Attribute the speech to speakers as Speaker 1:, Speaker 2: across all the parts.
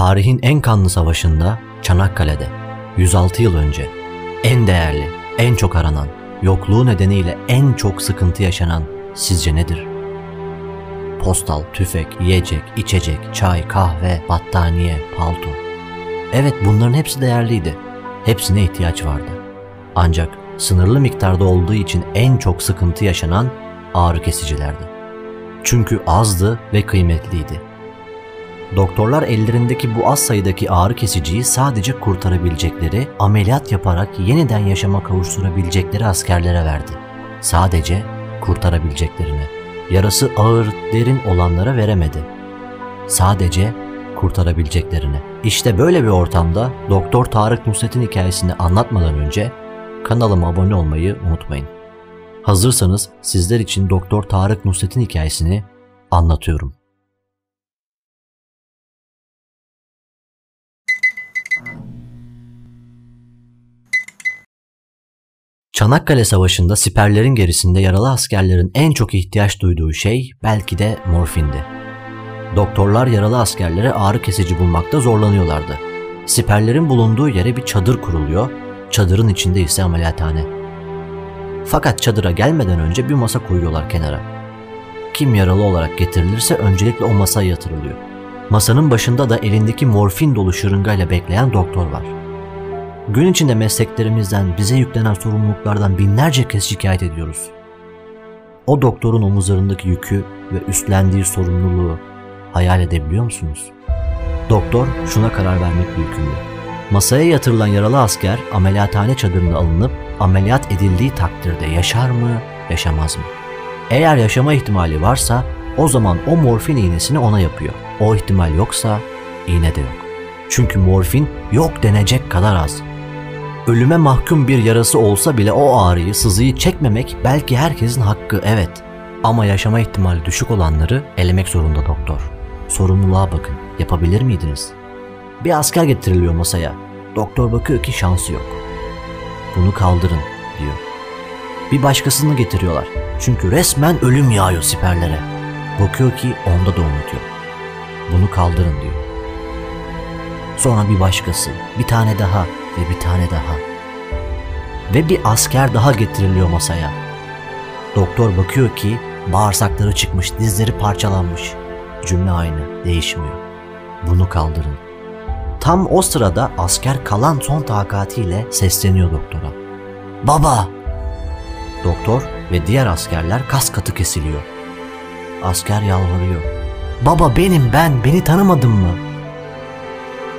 Speaker 1: Tarihin en kanlı savaşında Çanakkale'de 106 yıl önce en değerli, en çok aranan, yokluğu nedeniyle en çok sıkıntı yaşanan sizce nedir? Postal, tüfek, yiyecek, içecek, çay, kahve, battaniye, palto. Evet bunların hepsi değerliydi. Hepsine ihtiyaç vardı. Ancak sınırlı miktarda olduğu için en çok sıkıntı yaşanan ağrı kesicilerdi. Çünkü azdı ve kıymetliydi. Doktorlar ellerindeki bu az sayıdaki ağrı kesiciyi sadece kurtarabilecekleri, ameliyat yaparak yeniden yaşama kavuşturabilecekleri askerlere verdi. Sadece kurtarabileceklerine. Yarası ağır, derin olanlara veremedi. Sadece kurtarabileceklerine. İşte böyle bir ortamda Doktor Tarık Nusret'in hikayesini anlatmadan önce kanalıma abone olmayı unutmayın. Hazırsanız sizler için Doktor Tarık Nusret'in hikayesini anlatıyorum. Çanakkale Savaşı'nda siperlerin gerisinde yaralı askerlerin en çok ihtiyaç duyduğu şey belki de morfindi. Doktorlar yaralı askerlere ağrı kesici bulmakta zorlanıyorlardı. Siperlerin bulunduğu yere bir çadır kuruluyor, çadırın içinde ise ameliyathane. Fakat çadıra gelmeden önce bir masa koyuyorlar kenara. Kim yaralı olarak getirilirse öncelikle o masaya yatırılıyor. Masanın başında da elindeki morfin dolu şırıngayla bekleyen doktor var. Gün içinde mesleklerimizden bize yüklenen sorumluluklardan binlerce kez şikayet ediyoruz. O doktorun omuzlarındaki yükü ve üstlendiği sorumluluğu hayal edebiliyor musunuz? Doktor şuna karar vermekle yükümlü. Masaya yatırılan yaralı asker ameliyathane çadırına alınıp ameliyat edildiği takdirde yaşar mı, yaşamaz mı? Eğer yaşama ihtimali varsa o zaman o morfin iğnesini ona yapıyor. O ihtimal yoksa iğne de yok. Çünkü morfin yok denecek kadar az. Ölüme mahkum bir yarası olsa bile o ağrıyı, sızıyı çekmemek belki herkesin hakkı evet. Ama yaşama ihtimali düşük olanları elemek zorunda doktor. Sorumluluğa bakın. Yapabilir miydiniz? Bir asker getiriliyor masaya. Doktor bakıyor ki şansı yok. Bunu kaldırın diyor. Bir başkasını getiriyorlar. Çünkü resmen ölüm yağıyor siperlere. Bakıyor ki onda da unutuyor. Bunu kaldırın diyor. Sonra bir başkası, bir tane daha ve bir tane daha. Ve bir asker daha getiriliyor masaya. Doktor bakıyor ki bağırsakları çıkmış, dizleri parçalanmış. Cümle aynı, değişmiyor. Bunu kaldırın. Tam o sırada asker kalan son takatiyle sesleniyor doktora. Baba! Doktor ve diğer askerler kas katı kesiliyor. Asker yalvarıyor. Baba benim ben, beni tanımadın mı?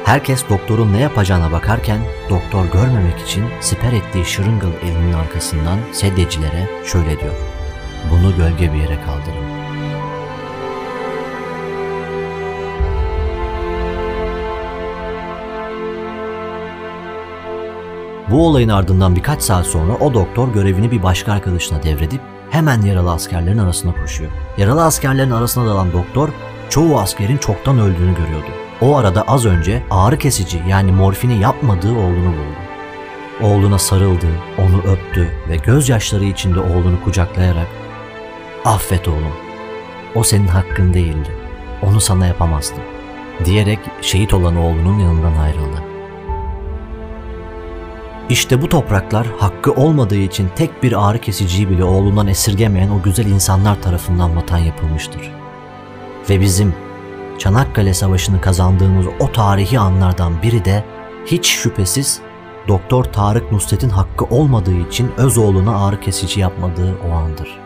Speaker 1: Herkes doktorun ne yapacağına bakarken doktor görmemek için siper ettiği şırıngalı elinin arkasından sedyecilere şöyle diyor. Bunu gölge bir yere kaldırın. Bu olayın ardından birkaç saat sonra o doktor görevini bir başka arkadaşına devredip hemen yaralı askerlerin arasına koşuyor. Yaralı askerlerin arasına dalan doktor çoğu askerin çoktan öldüğünü görüyordu. O arada az önce ağrı kesici yani morfini yapmadığı oğlunu buldu. Oğluna sarıldı, onu öptü ve gözyaşları içinde oğlunu kucaklayarak ''Affet oğlum, o senin hakkın değildi, onu sana yapamazdım.'' diyerek şehit olan oğlunun yanından ayrıldı. İşte bu topraklar hakkı olmadığı için tek bir ağrı kesiciyi bile oğlundan esirgemeyen o güzel insanlar tarafından vatan yapılmıştır. Ve bizim Çanakkale Savaşı'nı kazandığımız o tarihi anlardan biri de hiç şüphesiz Doktor Tarık Nusret'in hakkı olmadığı için öz oğluna ağrı kesici yapmadığı o andır.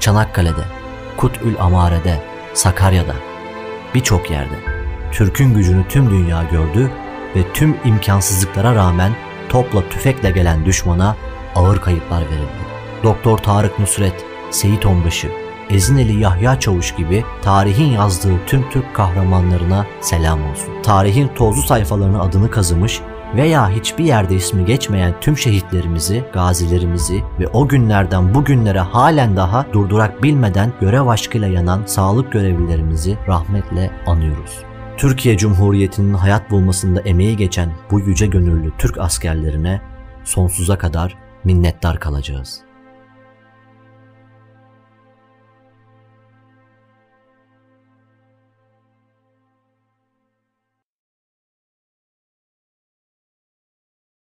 Speaker 1: Çanakkale'de, Kut'ül Amare'de, Sakarya'da, birçok yerde Türk'ün gücünü tüm dünya gördü ve tüm imkansızlıklara rağmen topla tüfekle gelen düşmana ağır kayıplar verildi. Doktor Tarık Nusret, Seyit Onbaşı, Ezineli Yahya Çavuş gibi tarihin yazdığı tüm Türk kahramanlarına selam olsun. Tarihin tozlu sayfalarına adını kazımış veya hiçbir yerde ismi geçmeyen tüm şehitlerimizi, gazilerimizi ve o günlerden bugünlere halen daha durdurak bilmeden görev aşkıyla yanan sağlık görevlilerimizi rahmetle anıyoruz. Türkiye Cumhuriyeti'nin hayat bulmasında emeği geçen bu yüce gönüllü Türk askerlerine sonsuza kadar minnettar kalacağız.